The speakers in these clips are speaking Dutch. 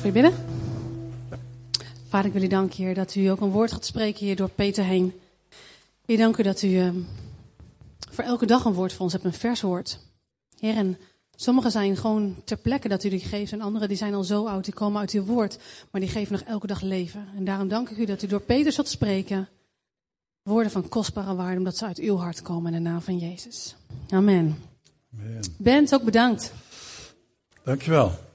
Voor je bidden? Vader, ik wil u danken, Heer, dat u ook een woord gaat spreken hier door Peter heen. Ik dank u dat u uh, voor elke dag een woord voor ons hebt, een vers woord. Heer, en sommige zijn gewoon ter plekke dat u die geeft. En andere die zijn al zo oud, die komen uit uw woord. Maar die geven nog elke dag leven. En daarom dank ik u dat u door Peter zult spreken. Woorden van kostbare waarde, omdat ze uit uw hart komen in de naam van Jezus. Amen. Amen. Bent ook bedankt. Dankjewel.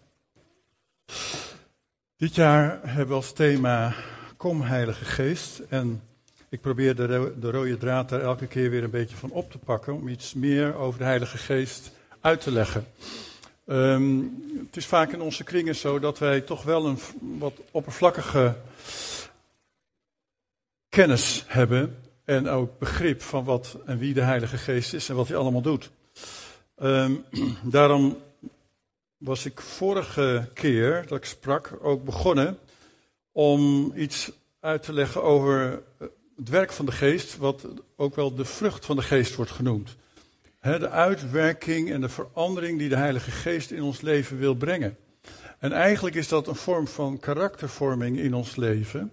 Dit jaar hebben we als thema Kom Heilige Geest. En ik probeer de, de rode draad daar elke keer weer een beetje van op te pakken. Om iets meer over de Heilige Geest uit te leggen. Um, het is vaak in onze kringen zo dat wij toch wel een wat oppervlakkige kennis hebben. En ook begrip van wat en wie de Heilige Geest is en wat hij allemaal doet. Um, daarom was ik vorige keer dat ik sprak ook begonnen om iets uit te leggen over het werk van de geest, wat ook wel de vrucht van de geest wordt genoemd. de uitwerking en de verandering die de Heilige Geest in ons leven wil brengen. En eigenlijk is dat een vorm van karaktervorming in ons leven,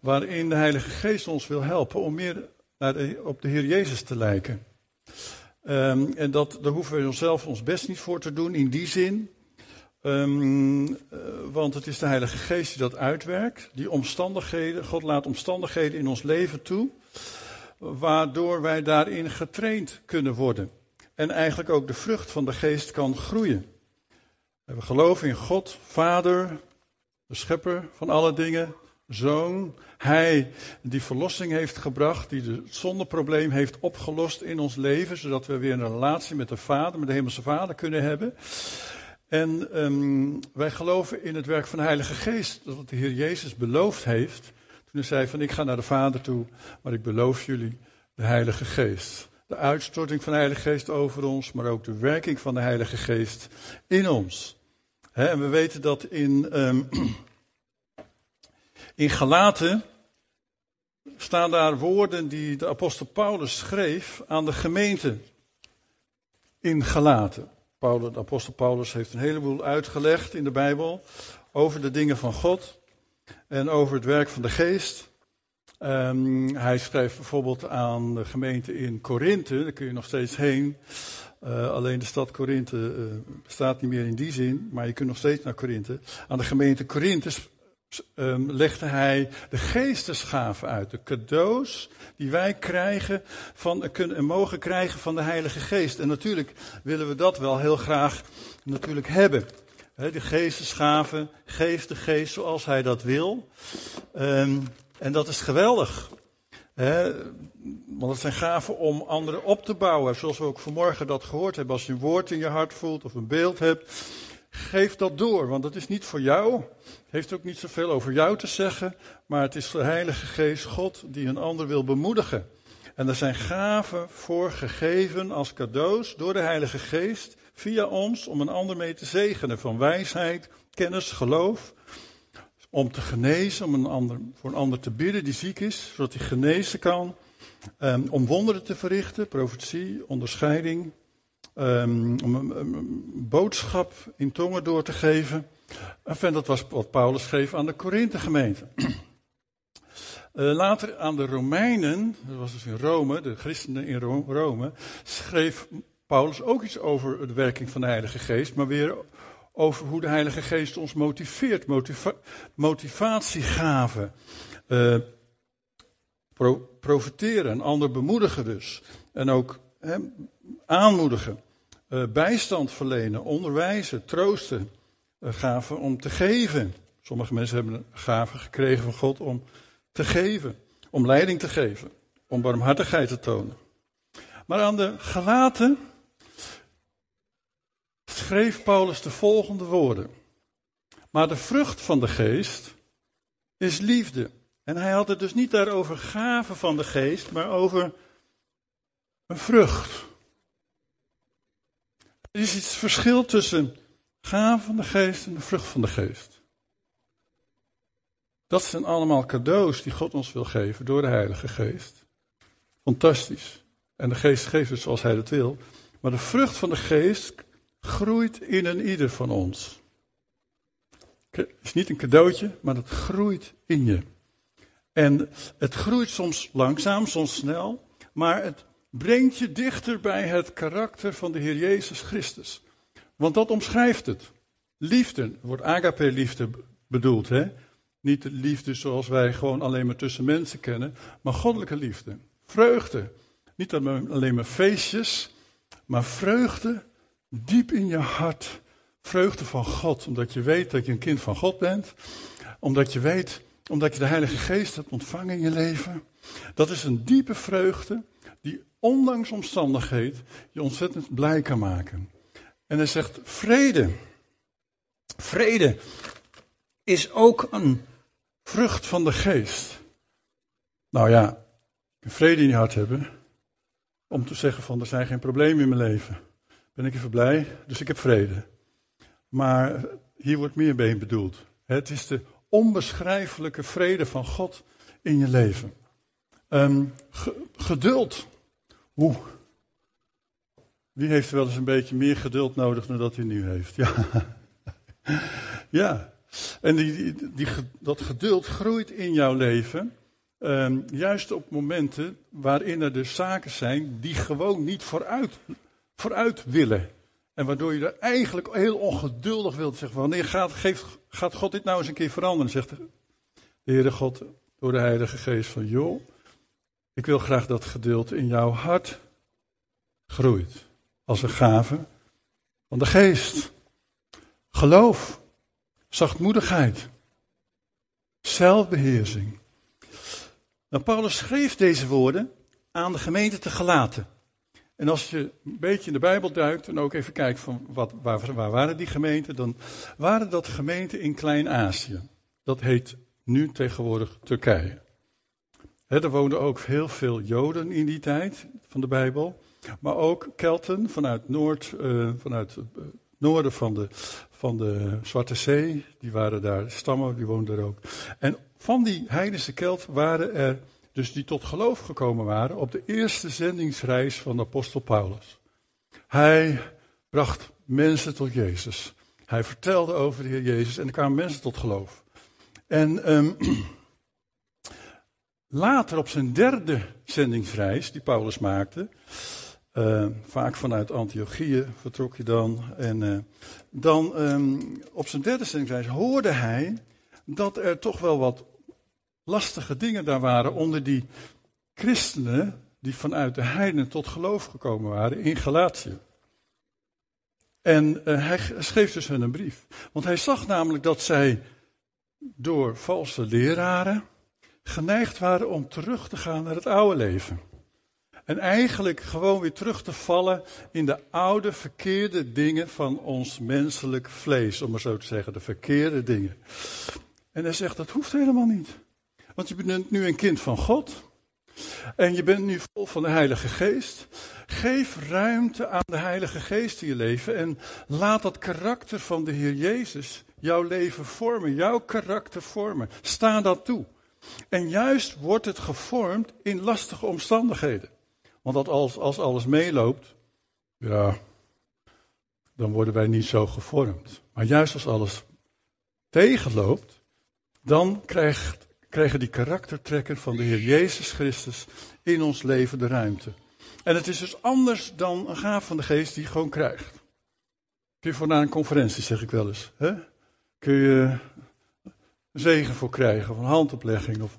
waarin de Heilige Geest ons wil helpen om meer naar op de Heer Jezus te lijken. Um, en dat, daar hoeven we onszelf ons best niet voor te doen in die zin Um, uh, want het is de Heilige Geest die dat uitwerkt. Die omstandigheden, God laat omstandigheden in ons leven toe. Waardoor wij daarin getraind kunnen worden. En eigenlijk ook de vrucht van de Geest kan groeien. We geloven in God, Vader, de Schepper van alle dingen, Zoon. Hij die verlossing heeft gebracht, die het zondeprobleem heeft opgelost in ons leven, zodat we weer een relatie met de Vader, met de Hemelse Vader kunnen hebben. En um, wij geloven in het werk van de Heilige Geest, dat wat de Heer Jezus beloofd heeft. Toen hij zei van ik ga naar de Vader toe, maar ik beloof jullie de Heilige Geest. De uitstorting van de Heilige Geest over ons, maar ook de werking van de Heilige Geest in ons. En we weten dat in, um, in Galaten staan daar woorden die de apostel Paulus schreef aan de gemeente in Galaten. Paulus, de apostel Paulus heeft een heleboel uitgelegd in de Bijbel over de dingen van God en over het werk van de geest. Um, hij schrijft bijvoorbeeld aan de gemeente in Korinthe, daar kun je nog steeds heen. Uh, alleen de stad Korinthe uh, bestaat niet meer in die zin, maar je kunt nog steeds naar Korinthe. Aan de gemeente Korinthe um, legde hij de geestesgaven uit. De cadeaus die wij krijgen van, kunnen en mogen krijgen van de Heilige Geest. En natuurlijk willen we dat wel heel graag natuurlijk hebben. de geestesgaven geeft de geest zoals hij dat wil. Um, en dat is geweldig. want het zijn gaven om anderen op te bouwen. Zoals we ook vanmorgen dat gehoord hebben. Als je een woord in je hart voelt of een beeld hebt. Geef dat door, want dat is niet voor jou. Heeft ook niet zoveel over jou te zeggen, maar het is de Heilige Geest, God, die een ander wil bemoedigen. En er zijn gaven voor gegeven als cadeaus door de Heilige Geest via ons om een ander mee te zegenen. Van wijsheid, kennis, geloof. Om te genezen, om een ander, voor een ander te bidden die ziek is, zodat hij genezen kan. Um, om wonderen te verrichten, profetie, onderscheiding, um, om een, boodschap in tongen door te geven. En dat was wat Paulus schreef aan de Korinthe gemeente. Uh, later aan de Romeinen, dat was dus in Rome, de christenen in Rome, schreef Paulus ook iets over de werking van de Heilige Geest, maar weer over hoe de Heilige Geest ons motiveert, motiva motivatiegaven, uh, pro profiteren, een ander bemoedigen dus. En ook aanmoedigen, uh, bijstand verlenen, onderwijzen, troosten. Uh, gaven om te geven. Sommige mensen hebben een gekregen van God om te geven, om leiding te geven, om barmhartigheid te tonen. Maar aan de gelaten schreef Paulus de volgende woorden. Maar de vrucht van de geest is liefde. En hij had het dus niet daarover gaven van de geest, maar over een vrucht. Er is iets verschil tussen gaven van de geest en de vrucht van de geest. Dat zijn allemaal cadeaus die God ons wil geven door de Heilige Geest. Fantastisch. En de geest geeft het zoals hij dat wil. Maar de vrucht van de geest groeit in een ieder van ons. Het is niet een cadeautje, maar het groeit in je. En het groeit soms langzaam, soms snel, maar het brengt je dichter bij het karakter van de Heer Jezus Christus. Want dat omschrijft het. Liefde, wordt agape-liefde bedoeld, hè? Niet de liefde zoals wij gewoon alleen maar tussen mensen kennen, maar goddelijke liefde. Vreugde. Niet alleen maar feestjes, maar vreugde diep in je hart. Vreugde van God, omdat je weet dat je een kind van God bent. Omdat je weet, omdat je de Heilige Geest hebt ontvangen in je leven. Dat is een diepe vreugde die ondanks omstandigheid je ontzettend blij kan maken. En hij zegt vrede. Vrede is ook een vrucht van de geest. Nou ja, vrede in je hart hebben. Om te zeggen van er zijn geen problemen in mijn leven. Ben ik even blij, dus ik heb vrede. Maar hier wordt meer bij bedoeld. Het is de onbeschrijfelijke vrede van God in je leven. Um, geduld. Hoe? Wie heeft wel eens een beetje meer geduld nodig dan dat hij nu heeft? Ja. ja. En die, die, dat geduld groeit in jouw leven. Um, juist op momenten waarin er dus zaken zijn die gewoon niet vooruit, vooruit willen. En waardoor je er eigenlijk heel ongeduldig wilt zeggen: wanneer gaat, geeft, gaat God dit nou eens een keer veranderen? Zegt de Heere God door de Heilige Geest van: joh, ik wil graag dat geduld in jouw hart groeit. Als een gave van de Geest. Geloof, zachtmoedigheid, zelfbeheersing. Nou, Paulus schreef deze woorden aan de gemeente te gelaten. En als je een beetje in de Bijbel duikt en ook even kijkt van wat, waar, waar waren die gemeenten, dan waren dat gemeenten in Klein-Azië. Dat heet nu tegenwoordig Turkije. er woonden ook heel veel Joden in die tijd van de Bijbel, maar ook Kelten vanuit, Noord, uh, vanuit het noorden van de, van de Zwarte Zee. Die waren daar, stammen, die woonden daar ook. En van die heidense Kelt waren er dus die tot geloof gekomen waren op de eerste zendingsreis van de apostel Paulus. Hij bracht mensen tot Jezus. Hij vertelde over de Heer Jezus en er kwamen mensen tot geloof. En um, later op zijn derde zendingsreis, die Paulus maakte, uh, vaak vanuit Antiochieën vertrok hij dan. En uh, dan um, op zijn derde zendingsreis hoorde hij dat er toch wel wat lastige dingen daar waren onder die christenen die vanuit de heidenen tot geloof gekomen waren in Galatië. En uh, hij schreef dus hun een brief. Want hij zag namelijk dat zij door valse leraren geneigd waren om terug te gaan naar het oude leven. En eigenlijk gewoon weer terug te vallen in de oude verkeerde dingen van ons menselijk vlees, om maar zo te zeggen, de verkeerde dingen. En hij zegt dat hoeft helemaal niet. Want je bent nu een kind van God. En je bent nu vol van de Heilige Geest. Geef ruimte aan de Heilige Geest in je leven. En laat dat karakter van de Heer Jezus jouw leven vormen. Jouw karakter vormen. Sta dat toe. En juist wordt het gevormd in lastige omstandigheden. Want als, als alles meeloopt, ja, dan worden wij niet zo gevormd. Maar juist als alles tegenloopt, dan krijgt krijgen die karaktertrekken van de Heer Jezus Christus in ons leven de ruimte. En het is dus anders dan een gaaf van de geest die je gewoon krijgt. Kun je voor naar een conferentie, zeg ik wel eens. Hè? Kun je zegen voor krijgen, of een handoplegging. Of...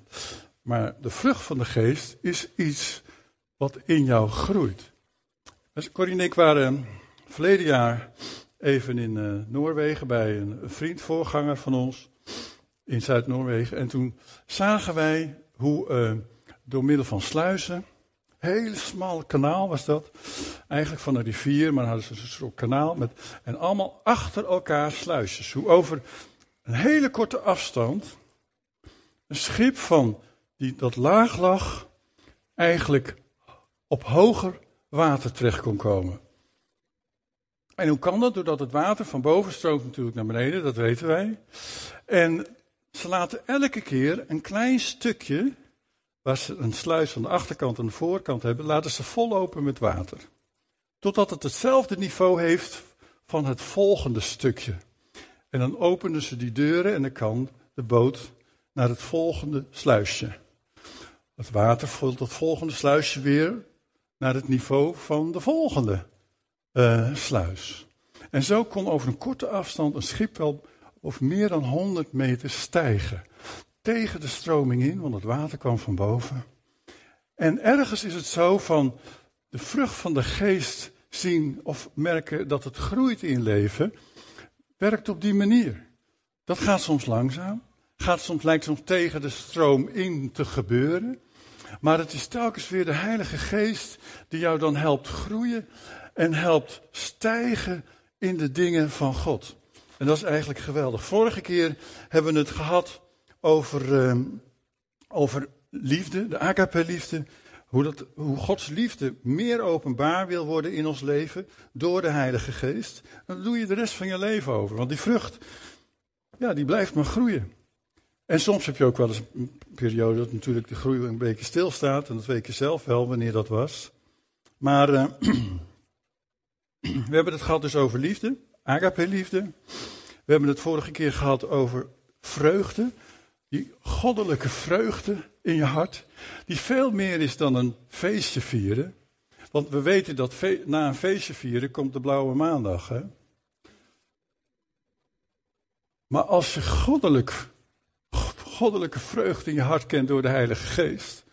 Maar de vrucht van de geest is iets wat in jou groeit. Dus Corrie en ik waren verleden jaar even in uh, Noorwegen bij een, een vriend, voorganger van ons in Zuid-Noorwegen. En toen zagen wij hoe uh, door middel van sluizen, heel smal kanaal was dat, eigenlijk van een rivier, maar hadden ze een soort kanaal met, en allemaal achter elkaar sluisjes. Hoe over een hele korte afstand een schip van die dat laag lag, eigenlijk op hoger water terecht kon komen. En hoe kan dat? Doordat het water van boven stroomt natuurlijk naar beneden, dat weten wij. En ze laten elke keer een klein stukje, waar ze een sluis van de achterkant en de voorkant hebben, laten ze vollopen met water. Totdat het hetzelfde niveau heeft van het volgende stukje. En dan openen ze die deuren en dan kan de boot naar het volgende sluisje. Het water vult dat volgende sluisje weer naar het niveau van de volgende uh, sluis. En zo kon over een korte afstand een schip wel of meer dan 100 meter stijgen. Tegen de stroming in, want het water kwam van boven. En ergens is het zo van de vrucht van de geest zien of merken dat het groeit in leven, werkt op die manier. Dat gaat soms langzaam, gaat soms, lijkt soms tegen de stroom in te gebeuren. Maar het is telkens weer de Heilige Geest die jou dan helpt groeien en helpt stijgen in de dingen van God. En dat is eigenlijk geweldig. Vorige keer hebben we het gehad over, uh, over liefde, de agape-liefde. Hoe, dat, hoe Gods liefde meer openbaar wil worden in ons leven door de Heilige Geest. Dan doe je de rest van je leven over. Want die vrucht, ja, die blijft maar groeien. En soms heb je ook wel eens een periode dat natuurlijk de groei een beetje stilstaat. En dat weet je zelf wel wanneer dat was. Maar uh, we hebben het gehad dus over liefde, agape-liefde. We hebben het vorige keer gehad over vreugde. Die goddelijke vreugde in je hart. Die veel meer is dan een feestje vieren. Want we weten dat na een feestje vieren komt de blauwe maandag. Hè? Maar als je goddelijk, goddelijke vreugde in je hart kent door de Heilige Geest.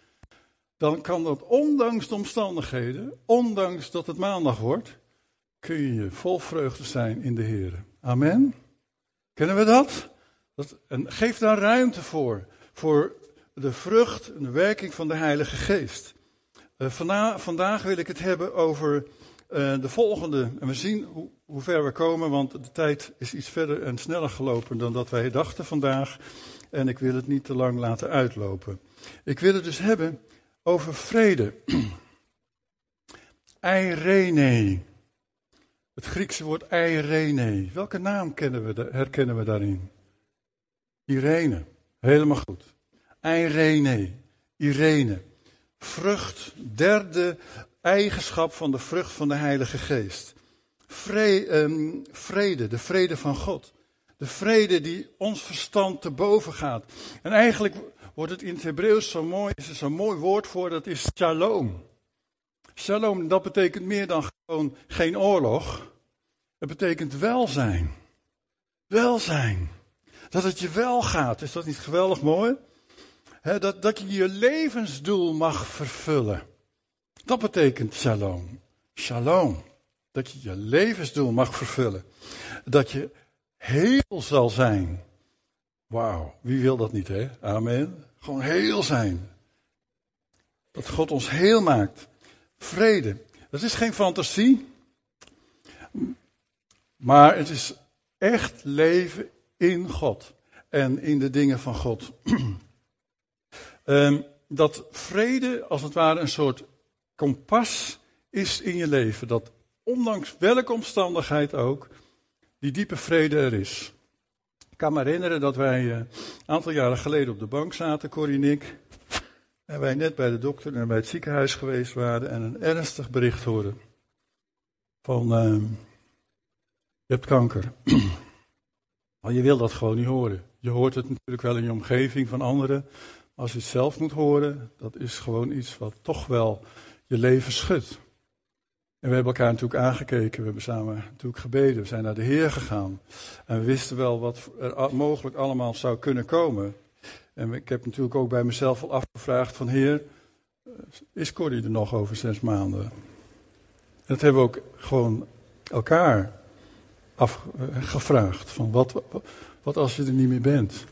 Dan kan dat ondanks de omstandigheden, ondanks dat het maandag wordt, kun je vol vreugde zijn in de Heer. Amen. Kennen we dat? dat en geef daar ruimte voor. Voor de vrucht en de werking van de Heilige Geest. Uh, vandaag wil ik het hebben over uh, de volgende. En we zien hoe, hoe, ver we komen, want de tijd is iets verder en sneller gelopen dan dat wij dachten vandaag. En ik wil het niet te lang laten uitlopen. Ik wil het dus hebben over vrede. Eirene. Het Griekse woord Eirene. Welke naam kennen we, herkennen we daarin? Irene. Helemaal goed. Eirene. Irene. Vrucht, derde eigenschap van de vrucht van de Heilige Geest. Ehm, vrede, de vrede van God. De vrede die ons verstand te boven gaat. En eigenlijk wordt het in het Hebreeuws zo mooi, is er zo'n mooi woord voor, dat is shalom. Shalom, dat betekent meer dan gewoon geen oorlog. Het betekent welzijn. Welzijn. Dat het je wel gaat. Is dat niet geweldig mooi? dat, dat je je levensdoel mag vervullen. Dat betekent shalom. Shalom. Dat je je levensdoel mag vervullen. Dat je heel zal zijn. Wauw, wie wil dat niet, hè? Amen. Gewoon heel zijn. Dat God ons heel maakt. Vrede. Dat is geen fantasie. Maar het is echt leven in God. En in de dingen van God. um, dat vrede als het ware een soort kompas is in je leven. Dat ondanks welke omstandigheid ook, die diepe vrede er is. Ik kan me herinneren dat wij een uh, aantal jaren geleden op de bank zaten, Corrie en ik. En wij net bij de dokter en bij het ziekenhuis geweest waren en een ernstig bericht hoorden. Van, uh, je hebt kanker. maar je wil dat gewoon niet horen. Je hoort het natuurlijk wel in je omgeving van anderen. Als je het zelf moet horen, dat is gewoon iets wat toch wel je leven schudt. En we hebben elkaar natuurlijk aangekeken, we hebben samen natuurlijk gebeden, we zijn naar de Heer gegaan. En we wisten wel wat er mogelijk allemaal zou kunnen komen. En ik heb natuurlijk ook bij mezelf al afgevraagd van Heer, is Corrie er nog over zes maanden? En dat hebben we ook gewoon elkaar afgevraagd. Van wat, wat als je er niet meer bent?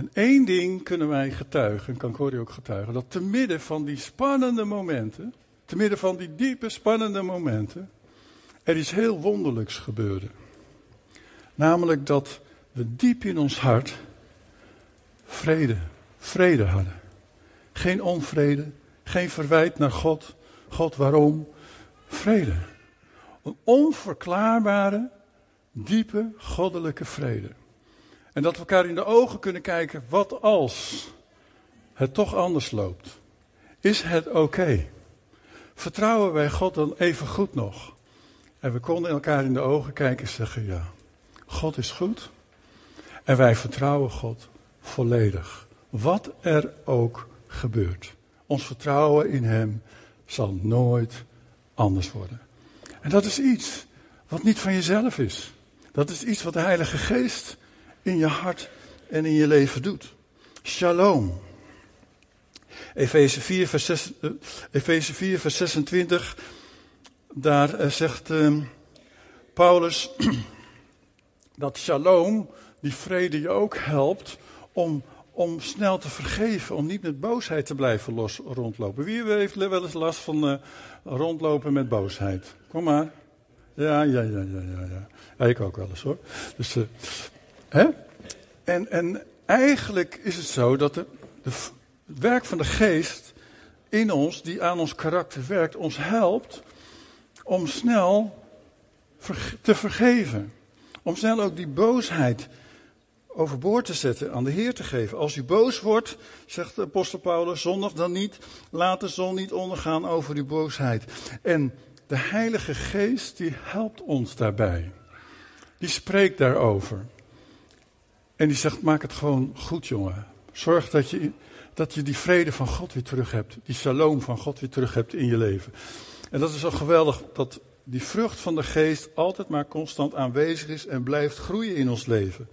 En één ding kunnen wij getuigen, en kan Corrie ook getuigen, dat te midden van die spannende momenten, te midden van die diepe spannende momenten, er iets heel wonderlijks gebeurde. Namelijk dat we diep in ons hart vrede, vrede hadden. Geen onvrede, geen verwijt naar God. God, waarom? Vrede. Een onverklaarbare, diepe, goddelijke vrede. En dat we elkaar in de ogen kunnen kijken, wat als het toch anders loopt? Is het oké? Vertrouwen wij God dan even goed nog? En we konden elkaar in de ogen kijken en zeggen: Ja, God is goed. En wij vertrouwen God volledig. Wat er ook gebeurt. Ons vertrouwen in Hem zal nooit anders worden. En dat is iets wat niet van jezelf is. Dat is iets wat de Heilige Geest in je hart en in je leven doet. Shalom. Efeze 4, vers, 6, uh, Efeze 4, vers 26. Daar uh, zegt uh, Paulus dat shalom, die vrede je ook helpt om, om snel te vergeven, om niet met boosheid te blijven los rondlopen. Wie heeft wel eens last van uh, rondlopen met boosheid? Kom maar. Ja, ja, ja, ja, ja. ja. ik ook wel eens hoor. Dus, En, en eigenlijk is het zo dat de, het werk van de geest in ons, die aan ons karakter werkt, ons helpt om snel te vergeven. Om snel ook die boosheid overboord te zetten, aan de Heer te geven. Als u boos wordt, zegt de apostel Paulus, zondag dan niet, laat de zon niet ondergaan over die boosheid. En de Heilige Geest, die helpt ons daarbij. Die spreekt daarover. En die zegt, maak het gewoon goed, jongen. Zorg dat je, dat je die vrede van God weer terug hebt. Die shalom van God weer terug hebt in je leven. En dat is zo geweldig, dat die vrucht van de geest altijd maar constant aanwezig is en blijft groeien in ons leven.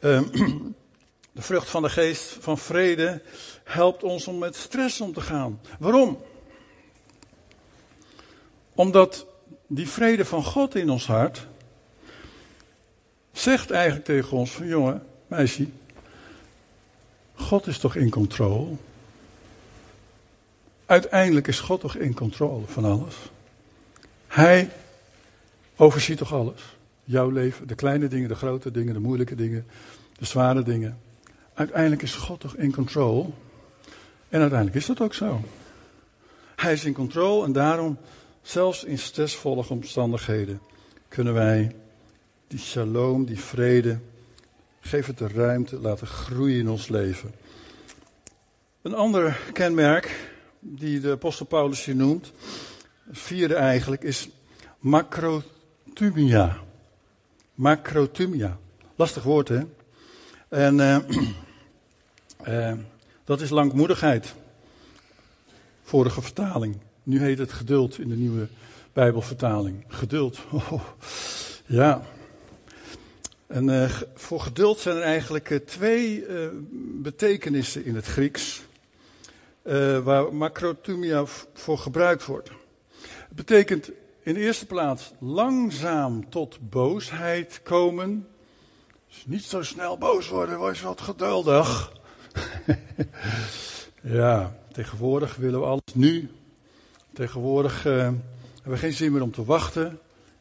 Um, de vrucht van de geest van vrede helpt ons om met stress om te gaan. Waarom? Omdat die vrede van God in ons hart zegt eigenlijk tegen ons van jongen, meisje, God is toch in controle? Uiteindelijk is God toch in controle van alles? Hij overziet toch alles? Jouw leven, de kleine dingen, de grote dingen, de moeilijke dingen, de zware dingen. Uiteindelijk is God toch in controle? En uiteindelijk is dat ook zo. Hij is in controle en daarom, zelfs in stressvolle omstandigheden, kunnen wij die shalom, die vrede, geef het de ruimte, laten groeien in ons leven. Een ander kenmerk die de apostel Paulus hier noemt, het vierde eigenlijk, is macrotumia. Macrotumia. Lastig woord, hè? En uh, uh, dat is langmoedigheid. Vorige vertaling. Nu heet het geduld in de nieuwe Bijbelvertaling. Geduld. Ja. En uh, voor geduld zijn er eigenlijk uh, twee uh, betekenissen in het Grieks. waar macrotumia voor gebruikt wordt. Het betekent in de eerste plaats langzaam tot boosheid komen. Dus niet zo snel boos worden, wees wat geduldig. ja, tegenwoordig willen we alles nu. Tegenwoordig hebben we geen zin meer om te wachten.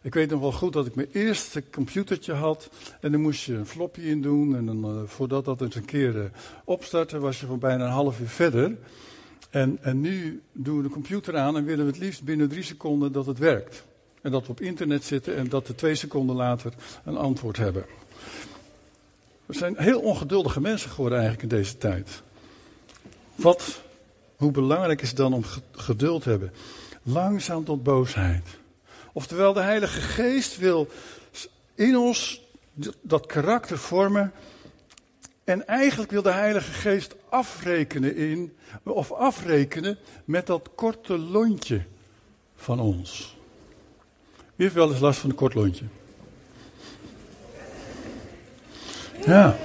Ik weet nog wel goed dat ik mijn eerste computertje had. En dan moest je een flopje in doen. En dan, uh, voordat dat eens een keer uh, opstartte, was je van bijna een half uur verder. En, en nu doen we de computer aan en willen we het liefst binnen drie seconden dat het werkt. En dat we op internet zitten en dat we twee seconden later een antwoord hebben. We zijn heel ongeduldige mensen geworden eigenlijk in deze tijd. Wat, hoe belangrijk is het dan om geduld te hebben? Langzaam tot boosheid. Oftewel, de Heilige Geest wil in ons dat karakter vormen. En eigenlijk wil de Heilige Geest afrekenen in, of afrekenen met dat korte lontje van ons. Wie heeft wel eens last van een kort lontje? Ja.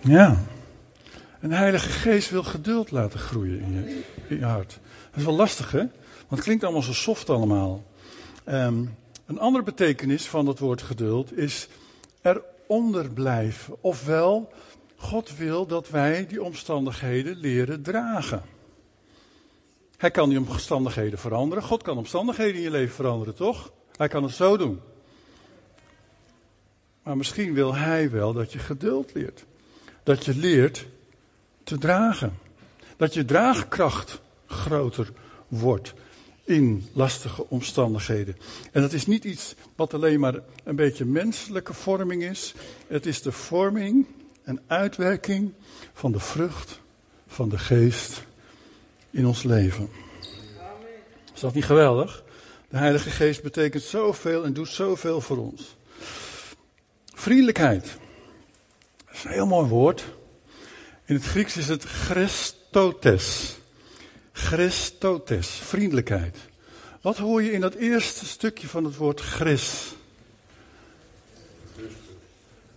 Ja. En de Heilige Geest wil geduld laten groeien in je, in je hart. Dat is wel lastig, hè? Want het klinkt allemaal zo soft allemaal. Um, een andere betekenis van het woord geduld is eronder blijven. Ofwel, God wil dat wij die omstandigheden leren dragen. Hij kan die omstandigheden veranderen. God kan omstandigheden in je leven veranderen, toch? Hij kan het zo doen. Maar misschien wil hij wel dat je geduld leert. Dat je leert te dragen. Dat je draagkracht groter wordt in lastige omstandigheden. En dat is niet iets wat alleen maar een beetje menselijke vorming is. Het is de vorming en uitwerking van de vrucht van de geest in ons leven. Is dat niet geweldig? De Heilige Geest betekent zoveel en doet zoveel voor ons. Vriendelijkheid. Dat is een heel mooi woord. In het Grieks is het Christotes. Christotes, vriendelijkheid. Wat hoor je in dat eerste stukje van het woord Christ?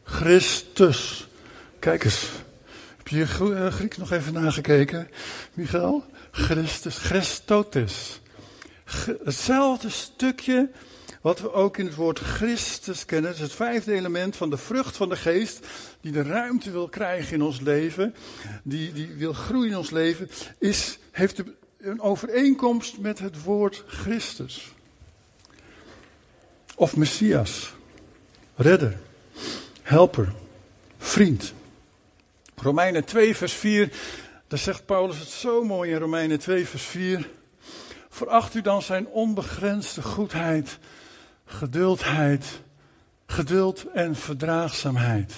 Christus. Kijk eens. Heb je eh, Grieks nog even nagekeken, Michael? Christus, Christotes. Hetzelfde stukje wat we ook in het woord Christus kennen. Is het vijfde element van de vrucht van de geest. Die de ruimte wil krijgen in ons leven. Die, die wil groeien in ons leven. Is, heeft een overeenkomst met het woord Christus. Of Messias. Redder. Helper. Vriend. Romeinen 2 vers 4. Daar zegt Paulus het zo mooi in Romeinen 2 vers 4. Veracht u dan zijn onbegrensde goedheid, geduldheid, geduld en verdraagzaamheid.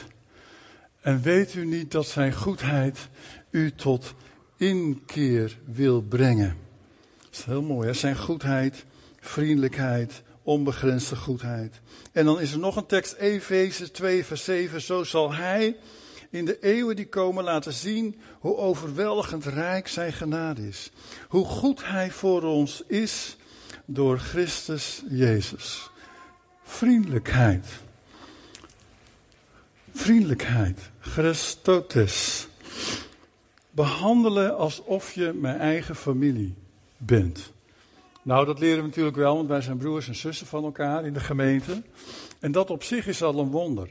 En weet u niet dat zijn goedheid u tot inkeer wil brengen? Dat is heel mooi, hè? Zijn goedheid, vriendelijkheid, onbegrensde goedheid. En dan is er nog een tekst, Efeze 2, vers 7. Zo zal hij in de eeuwen die komen laten zien hoe overweldigend rijk zijn genade is. Hoe goed hij voor ons is door Christus Jezus. Vriendelijkheid. Vriendelijkheid. Christotes. Behandelen alsof je mijn eigen familie bent. Nou, dat leren we natuurlijk wel, want wij zijn broers en zussen van elkaar in de gemeente. En dat op zich is al een wonder.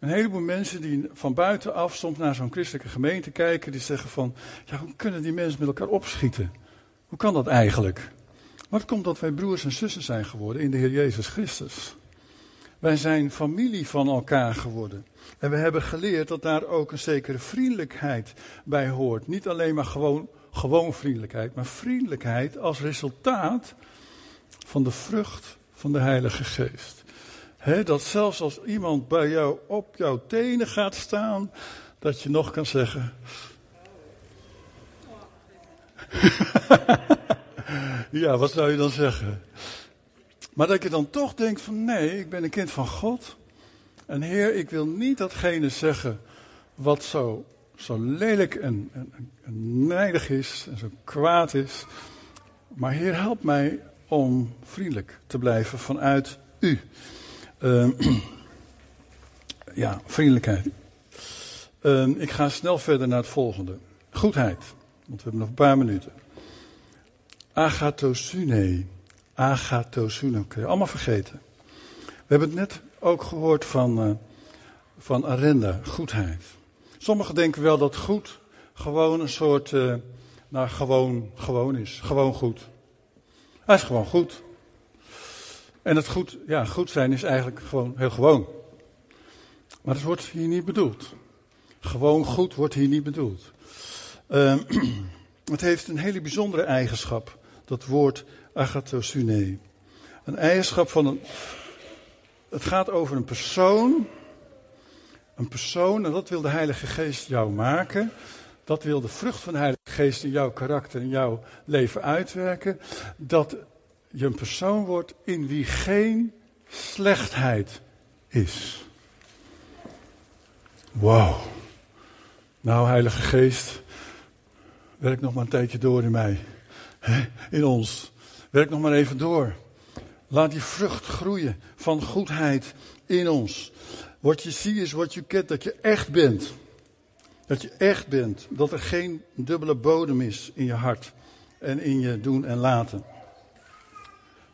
Een heleboel mensen die van buitenaf soms naar zo'n christelijke gemeente kijken, die zeggen van, ja, hoe kunnen die mensen met elkaar opschieten? Hoe kan dat eigenlijk? Het komt dat wij broers en zussen zijn geworden in de Heer Jezus Christus. Wij zijn familie van elkaar geworden. En we hebben geleerd dat daar ook een zekere vriendelijkheid bij hoort. Niet alleen maar gewoon, gewoon vriendelijkheid, maar vriendelijkheid als resultaat van de vrucht van de Heilige Geest dat zelfs als iemand bij jou op jouw tenen gaat staan, dat je nog kan zeggen. ja, wat zou je dan zeggen? Maar dat je dan toch denkt van nee, ik ben een kind van God. En Heer, ik wil niet datgene zeggen wat zo, zo lelijk en, en, en nijdig is en zo kwaad is. Maar Heer, help mij om vriendelijk te blijven vanuit U. Uh, ja, vriendelijkheid. Uh, ik ga snel verder naar het volgende. Goedheid. Want we hebben nog een paar minuten. Agathosune. Je allemaal vergeten. We hebben het net ook gehoord van, uh, van Arenda. Goedheid. Sommigen denken wel dat goed gewoon een soort, uh, nou gewoon, gewoon is. Gewoon goed. Hij is gewoon goed. En het goed, ja, goed zijn is eigenlijk gewoon heel gewoon. Maar dat wordt hier niet bedoeld. Gewoon goed wordt hier niet bedoeld. Uh, het heeft een hele bijzondere eigenschap, dat woord agathosune. Een eigenschap van een. Het gaat over een persoon. Een persoon, en dat wil de Heilige Geest jou maken. Dat wil de vrucht van de Heilige Geest in jouw karakter, in jouw leven uitwerken. Dat je een persoon wordt in wie geen slechtheid is. Wauw. Nou, Heilige Geest, werk nog maar een tijdje door in mij. In ons. Werk nog maar even door. Laat die vrucht groeien van goedheid in ons. Wat je ziet is wat je kent, dat je echt bent. Dat je echt bent. Dat er geen dubbele bodem is in je hart en in je doen en laten.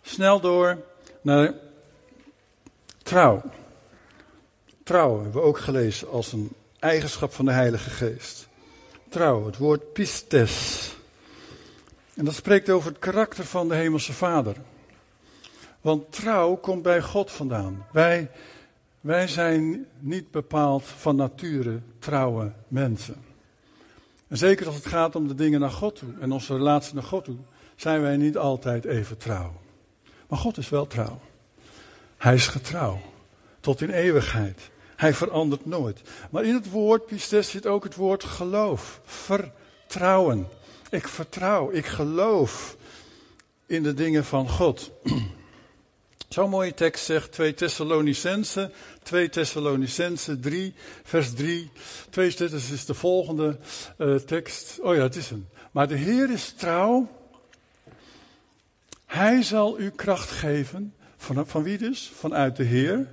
Snel door naar trouw. Trouw hebben we ook gelezen als een eigenschap van de Heilige Geest. Trouw, het woord pistes. En dat spreekt over het karakter van de Hemelse Vader. Want trouw komt bij God vandaan. Wij, wij zijn niet bepaald van nature trouwe mensen. En zeker als het gaat om de dingen naar God toe en onze relatie naar God toe, zijn wij niet altijd even trouw. Maar God is wel trouw. Hij is getrouw. Tot in eeuwigheid. Hij verandert nooit. Maar in het woord pistes zit ook het woord geloof. Vertrouwen. Ik vertrouw, ik geloof in de dingen van God. Zo'n mooie tekst zegt 2 Thessalonicense, 2 Thessalonicense 3, vers 3. 2 Thessalonicense is de volgende uh, tekst. Oh ja, het is hem. Maar de Heer is trouw. Hij zal u kracht geven. Van, van wie dus? Vanuit de Heer.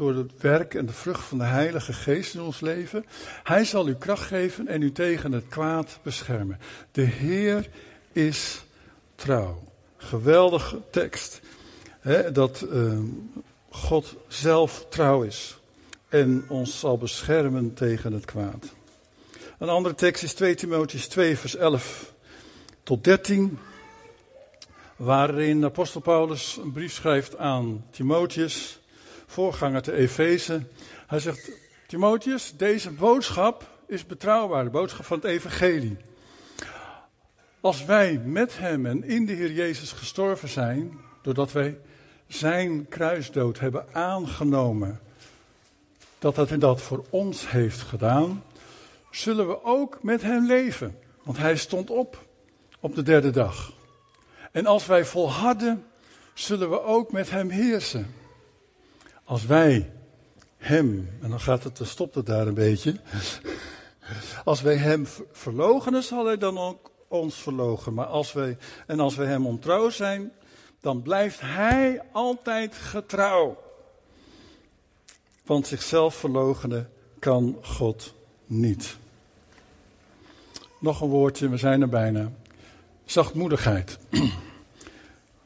Door het werk en de vrucht van de Heilige Geest in ons leven. Hij zal u kracht geven en u tegen het kwaad beschermen. De Heer is trouw. Geweldige tekst. Dat uh, God zelf trouw is en ons zal beschermen tegen het kwaad. Een andere tekst is 2 Timotheus 2 vers 11 tot 13 waarin apostel Paulus een brief schrijft aan Timotheus, voorganger te Efeze. Hij zegt, Timotheus, deze boodschap is betrouwbaar, de boodschap van het evangelie. Als wij met hem en in de Heer Jezus gestorven zijn, doordat wij zijn kruisdood hebben aangenomen, dat hij dat voor ons heeft gedaan, zullen we ook met hem leven. Want hij stond op op de derde dag. En als wij volharden, zullen we ook met hem heersen. Als wij hem, en dan gaat het, dan stopt het daar een beetje. Als wij hem verlogenen, zal hij dan ook ons verlogen. Maar als wij, en als wij hem ontrouw zijn, dan blijft hij altijd getrouw. Want zichzelf verlogenen kan God niet. Nog een woordje, we zijn er bijna. Zachtmoedigheid.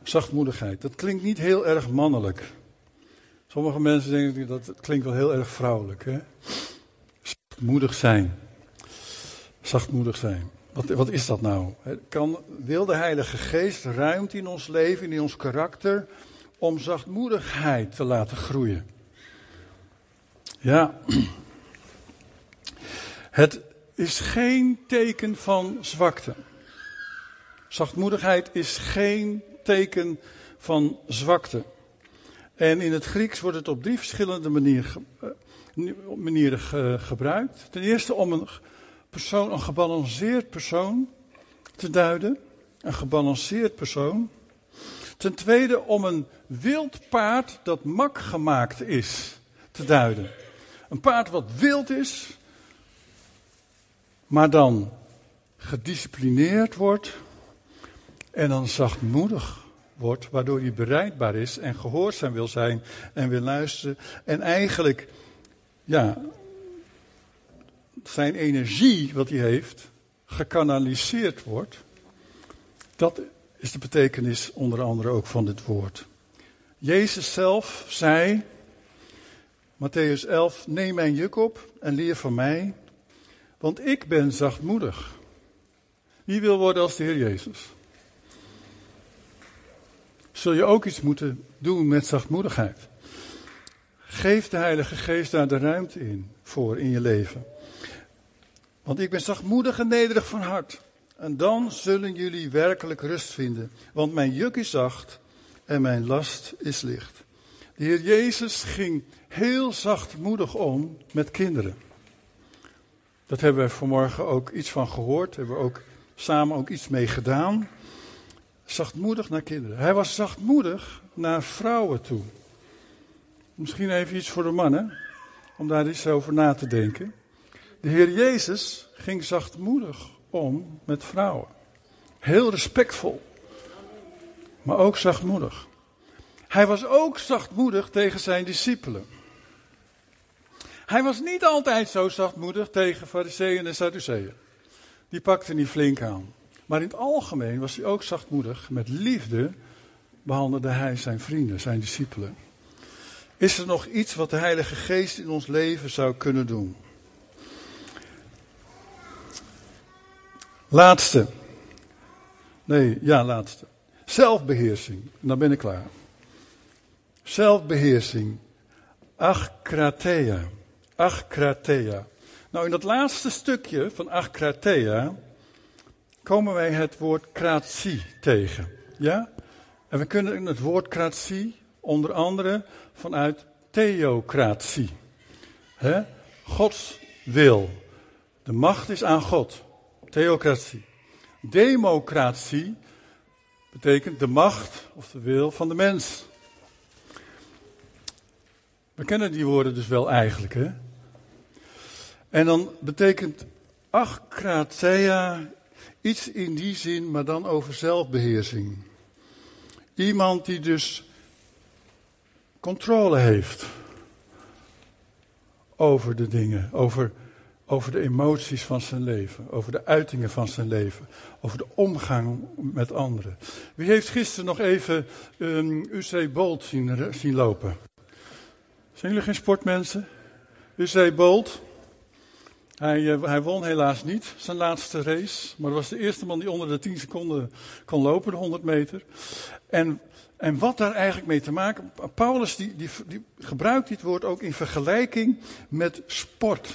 Zachtmoedigheid. Dat klinkt niet heel erg mannelijk. Sommige mensen denken dat het klinkt wel heel erg vrouwelijk. Hè? Zachtmoedig zijn. Zachtmoedig zijn. Wat, wat is dat nou? Kan, wil de Heilige Geest ruimte in ons leven, in ons karakter, om zachtmoedigheid te laten groeien? Ja. Het is geen teken van zwakte. Zachtmoedigheid is geen teken van zwakte. En in het Grieks wordt het op drie verschillende manieren, eh, manieren gebruikt. Ten eerste om een persoon, een gebalanceerd persoon te duiden. Een gebalanceerd persoon. Ten tweede om een wild paard dat mak gemaakt is te duiden. Een paard wat wild is, maar dan gedisciplineerd wordt en dan zachtmoedig wordt, waardoor hij bereidbaar is en gehoorzaam wil zijn en wil luisteren. En eigenlijk, ja, zijn energie wat hij heeft, gekanaliseerd wordt. Dat is de betekenis onder andere ook van dit woord. Jezus zelf zei, Matthäus 11, neem mijn juk op en leer van mij, want ik ben zachtmoedig. Wie wil worden als de Heer Jezus? Zul je ook iets moeten doen met zachtmoedigheid. Geef de Heilige Geest daar de ruimte in voor in je leven. Want ik ben zachtmoedig en nederig van hart. En dan zullen jullie werkelijk rust vinden. Want mijn juk is zacht en mijn last is licht. De Heer Jezus ging heel zachtmoedig om met kinderen. Dat hebben we vanmorgen ook iets van gehoord. Hebben we ook samen ook iets mee gedaan. Zachtmoedig naar kinderen. Hij was zachtmoedig naar vrouwen toe. Misschien even iets voor de mannen, om daar eens over na te denken. De Heer Jezus ging zachtmoedig om met vrouwen. Heel respectvol, maar ook zachtmoedig. Hij was ook zachtmoedig tegen zijn discipelen. Hij was niet altijd zo zachtmoedig tegen fariseeën en sadduceeën. Die pakte niet flink aan. Maar in het algemeen was hij ook zachtmoedig. Met liefde behandelde hij zijn vrienden, zijn discipelen. Is er nog iets wat de Heilige Geest in ons leven zou kunnen doen? Laatste. Nee, ja, laatste. Zelfbeheersing. Dan ben ik klaar. Zelfbeheersing. Achkratea. Achkratea. Nou, in dat laatste stukje van Achkratea komen wij het woord kratie tegen. Ja? En we kunnen het woord kratie onder andere vanuit theocratie. He? Gods wil. De macht is aan God. Theocratie. Democratie betekent de macht of de wil van de mens. We kennen die woorden dus wel eigenlijk, hè? En dan betekent akratheia iets in die zin, maar dan over zelfbeheersing. Iemand die dus controle heeft over de dingen, over, over de emoties van zijn leven, over de uitingen van zijn leven, over de omgang met anderen. Wie heeft gisteren nog even um, Usain Bolt zien, zien lopen? Zijn jullie geen sportmensen? Usain Bolt. Hij, eh, hij, won helaas niet zijn laatste race, maar was de eerste man die onder de 10 seconden kon lopen, de 100 meter. En, en wat daar eigenlijk mee te maken, Paulus die, die, die gebruikt dit woord ook in vergelijking met sport.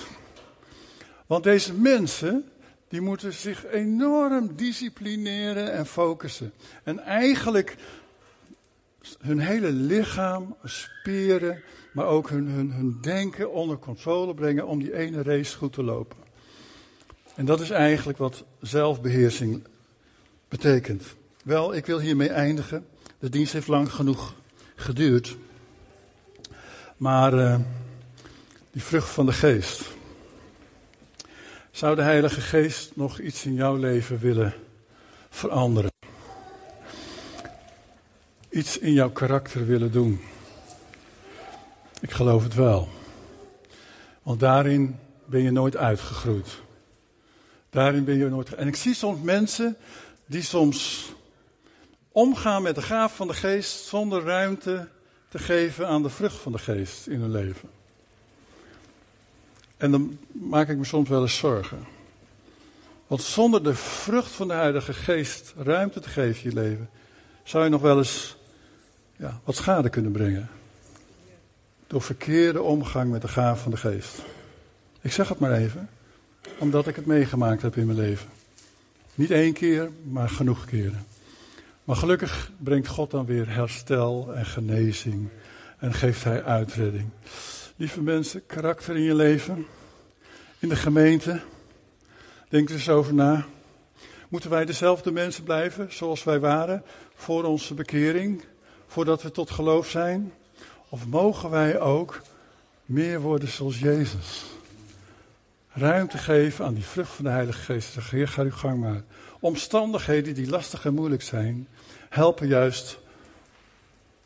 Want deze mensen, die moeten zich enorm disciplineren en focussen. En eigenlijk hun hele lichaam, spieren, maar ook hun, hun, hun denken onder controle brengen om die ene race goed te lopen. En dat is eigenlijk wat zelfbeheersing betekent. Wel, ik wil hiermee eindigen. De dienst heeft lang genoeg geduurd. Maar uh, die vrucht van de geest. Zou de Heilige Geest nog iets in jouw leven willen veranderen? Iets in jouw karakter willen doen? Geloof het wel. Want daarin ben je nooit uitgegroeid. Daarin ben je nooit. En ik zie soms mensen die soms omgaan met de gaaf van de geest zonder ruimte te geven aan de vrucht van de geest in hun leven. En dan maak ik me soms wel eens zorgen. Want zonder de vrucht van de Heilige Geest ruimte te geven in je leven, zou je nog wel eens ja, wat schade kunnen brengen. Door verkeerde omgang met de gaaf van de geest. Ik zeg het maar even, omdat ik het meegemaakt heb in mijn leven. Niet één keer, maar genoeg keren. Maar gelukkig brengt God dan weer herstel en genezing en geeft Hij uitredding. Lieve mensen, karakter in je leven, in de gemeente, denk er eens over na. Moeten wij dezelfde mensen blijven zoals wij waren voor onze bekering, voordat we tot geloof zijn? Of mogen wij ook meer worden zoals Jezus? Ruimte geven aan die vrucht van de Heilige Geest. Zeg, Heer, ga uw gang maar. Omstandigheden die lastig en moeilijk zijn, helpen juist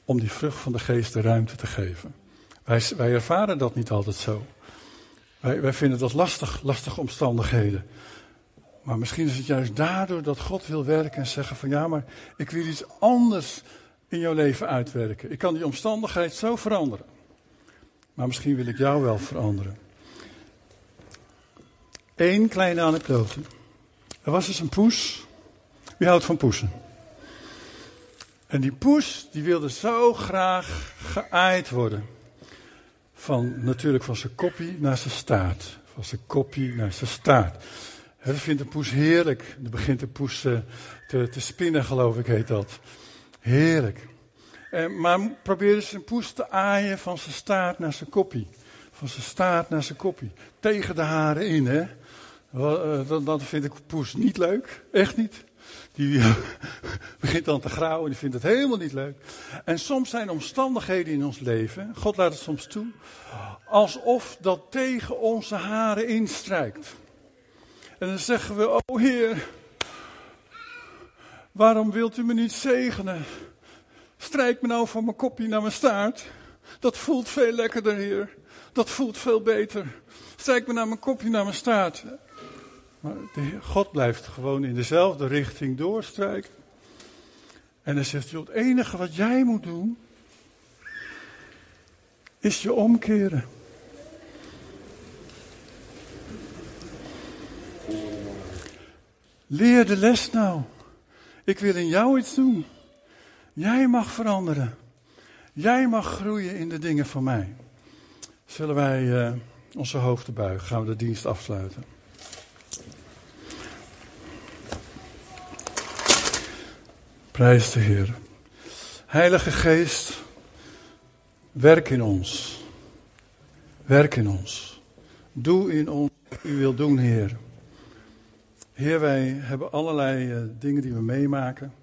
om die vrucht van de Geest de ruimte te geven. Wij, wij ervaren dat niet altijd zo. Wij, wij vinden dat lastig, lastige omstandigheden. Maar misschien is het juist daardoor dat God wil werken en zeggen van ja, maar ik wil iets anders in jouw leven uitwerken. Ik kan die omstandigheid zo veranderen. Maar misschien wil ik jou wel veranderen. Eén kleine anekdote. Er was dus een poes. Wie houdt van poesen? En die poes die wilde zo graag geaaid worden. Van, natuurlijk van zijn koppie naar zijn staart. Van zijn koppie naar zijn staart. Dat vindt de poes heerlijk. Dan begint de poes te, te spinnen, geloof ik, heet dat. Heerlijk. Eh, maar probeerde zijn poes te aaien van zijn staart naar zijn koppie. Van zijn staart naar zijn koppie. Tegen de haren in, hè. Eh, dat, vind ik poes niet leuk. Echt niet. Die begint dan te grauwen, die vindt het helemaal niet leuk. En soms zijn omstandigheden in ons leven, God laat het soms toe, alsof dat tegen onze haren instrijkt. En dan zeggen we, oh Heer, waarom wilt u me niet zegenen? Strijk me nou van mijn kopje naar mijn staart. Dat voelt veel lekkerder, Heer. Dat voelt veel beter. Strijk me naar mijn kopje naar mijn staart. Maar de God blijft gewoon in dezelfde richting doorstrijken. En dan zegt het enige wat jij moet doen, is je omkeren. Leer de les nou. Ik wil in jou iets doen. Jij mag veranderen. Jij mag groeien in de dingen van mij. Zullen wij uh, onze hoofden buigen? Gaan we de dienst afsluiten? Prijs de Heer. Heilige Geest, werk in ons. Werk in ons. Doe in ons wat u wilt doen, Heer. Heer, wij hebben allerlei uh, dingen die we meemaken.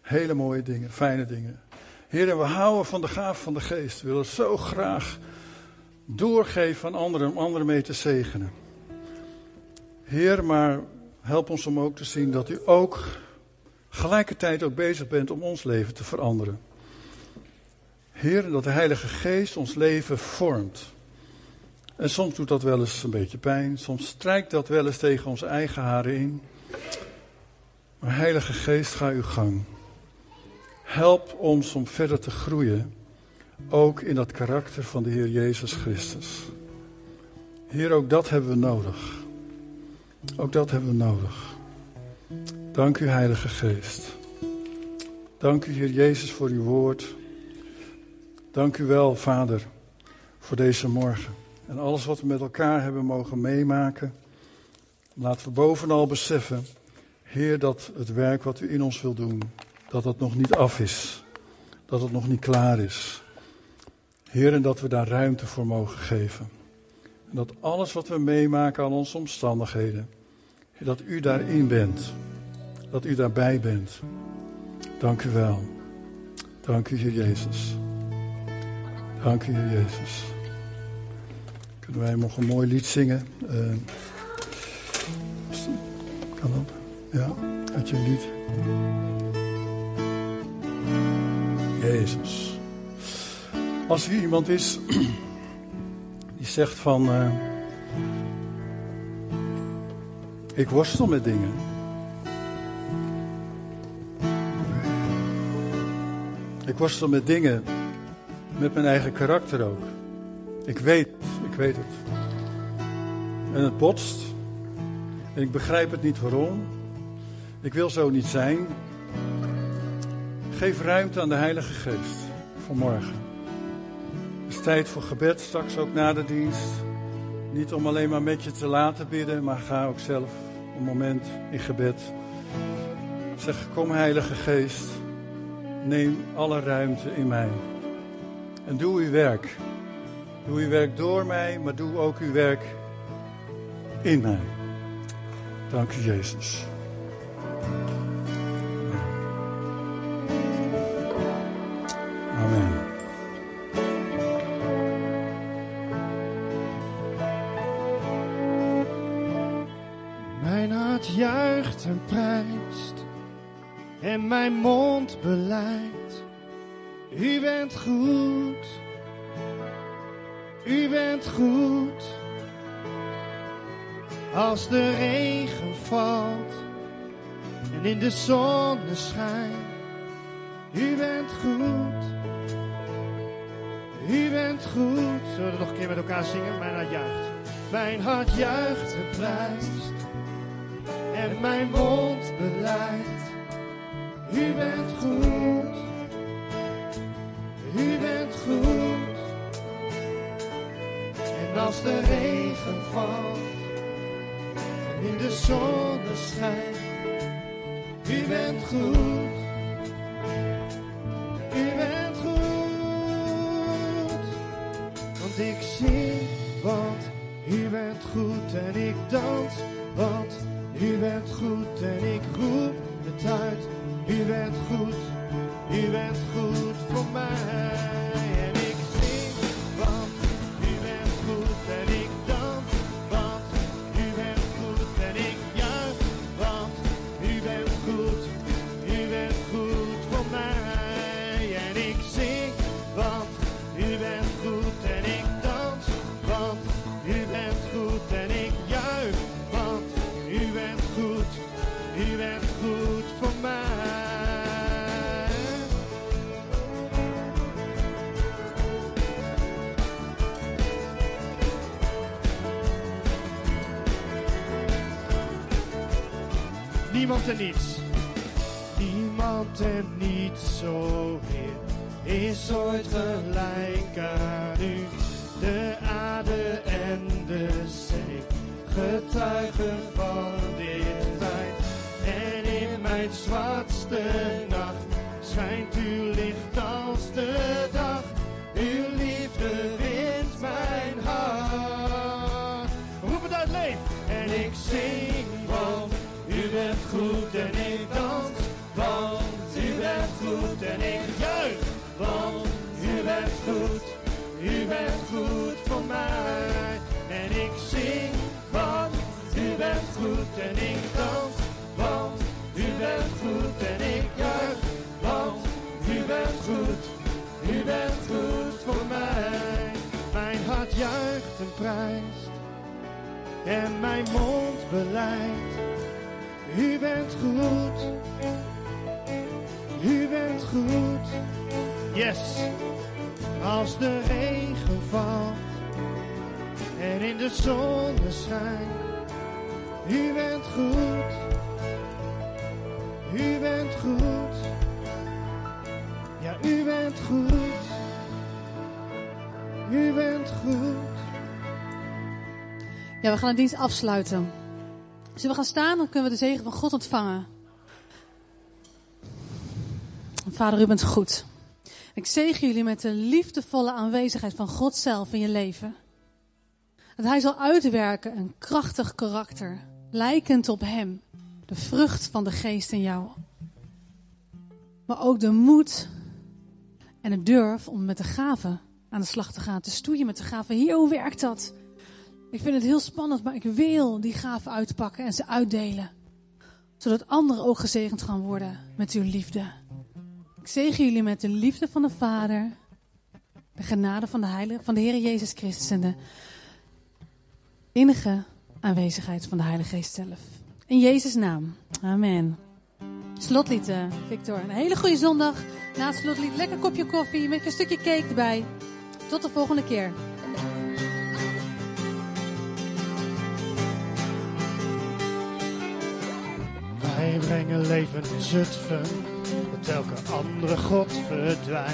Hele mooie dingen, fijne dingen. Heer, we houden van de gaaf van de geest. We willen zo graag doorgeven aan anderen om anderen mee te zegenen. Heer, maar help ons om ook te zien dat u ook gelijkertijd ook bezig bent om ons leven te veranderen. Heer, dat de Heilige Geest ons leven vormt. En soms doet dat wel eens een beetje pijn, soms strijkt dat wel eens tegen onze eigen haren in. Maar Heilige Geest, ga uw gang. Help ons om verder te groeien, ook in dat karakter van de Heer Jezus Christus. Heer, ook dat hebben we nodig. Ook dat hebben we nodig. Dank u, Heilige Geest. Dank u, Heer Jezus, voor uw woord. Dank u wel, Vader, voor deze morgen. En alles wat we met elkaar hebben mogen meemaken. Laten we bovenal beseffen, Heer, dat het werk wat u in ons wil doen, dat het nog niet af is. Dat het nog niet klaar is. Heer, en dat we daar ruimte voor mogen geven. En dat alles wat we meemaken aan onze omstandigheden, dat u daarin bent. Dat u daarbij bent. Dank u wel. Dank u, Heer Jezus. Dank u, Heer Jezus. Wij nog een mooi lied zingen? Uh, kan dat? Ja, uit je lied. Jezus. Als er iemand is die zegt van. Uh, ik worstel met dingen. Ik worstel met dingen, met mijn eigen karakter ook. Ik weet, ik weet het. En het botst. En ik begrijp het niet waarom. Ik wil zo niet zijn. Geef ruimte aan de Heilige Geest vanmorgen. Het is tijd voor gebed, straks ook na de dienst. Niet om alleen maar met je te laten bidden, maar ga ook zelf een moment in gebed. Zeg, kom Heilige Geest, neem alle ruimte in mij. En doe uw werk. Doe uw werk door mij, maar doe ook uw werk in mij. Dank u, Jezus. Amen. Mijn hart juicht en prijst en mijn mond beleidt. U bent goed, goed. Als de regen valt en in de zonneschijn. U bent goed. U bent goed. Zullen we nog een keer met elkaar zingen? Mijn hart juicht. Mijn hart juicht en prijst. En mijn mond beleidt. U bent goed. U bent goed. En als de regen valt. En in de zonneschijn. U bent goed. U bent goed, want ik zing, want u bent goed en ik dans, want u bent goed en ik roep het uit. U bent goed, u bent goed voor mij Niemand en niets. Niemand en niets, o Heer, is ooit gelijk aan u. De aarde en de zee getuigen van dit feit. En in mijn zwartste nacht schijnt uw licht als de dag. Uw liefde wint mijn hart. Roep het uit, leef! En ik zing, hart juicht en prijst en mijn mond beleid. U bent goed, u bent goed. Yes, als de regen valt en in de zonneschijn. U bent goed, u bent goed. Ja, u bent goed u bent goed. Ja, we gaan de dienst afsluiten. Zullen we gaan staan, dan kunnen we de zegen van God ontvangen. Vader, u bent goed. Ik zegen jullie met de liefdevolle aanwezigheid van God zelf in je leven. Dat Hij zal uitwerken een krachtig karakter, lijkend op Hem. De vrucht van de geest in jou. Maar ook de moed en de durf om met de gaven aan de slag te gaan. Te stoeien met de gaven. Hier, hoe werkt dat? Ik vind het heel spannend, maar ik wil die gaven uitpakken en ze uitdelen. Zodat anderen ook gezegend gaan worden met uw liefde. Ik zegen jullie met de liefde van de Vader, de genade van de, Heilige, van de Heer Jezus Christus en de innige aanwezigheid van de Heilige Geest zelf. In Jezus' naam. Amen. Slotlied, uh, Victor. Een hele goede zondag. Na het slotlied lekker kopje koffie met een stukje cake erbij. Tot de volgende keer. Wij brengen leven in Zutphen, dat elke andere God verdwijnt.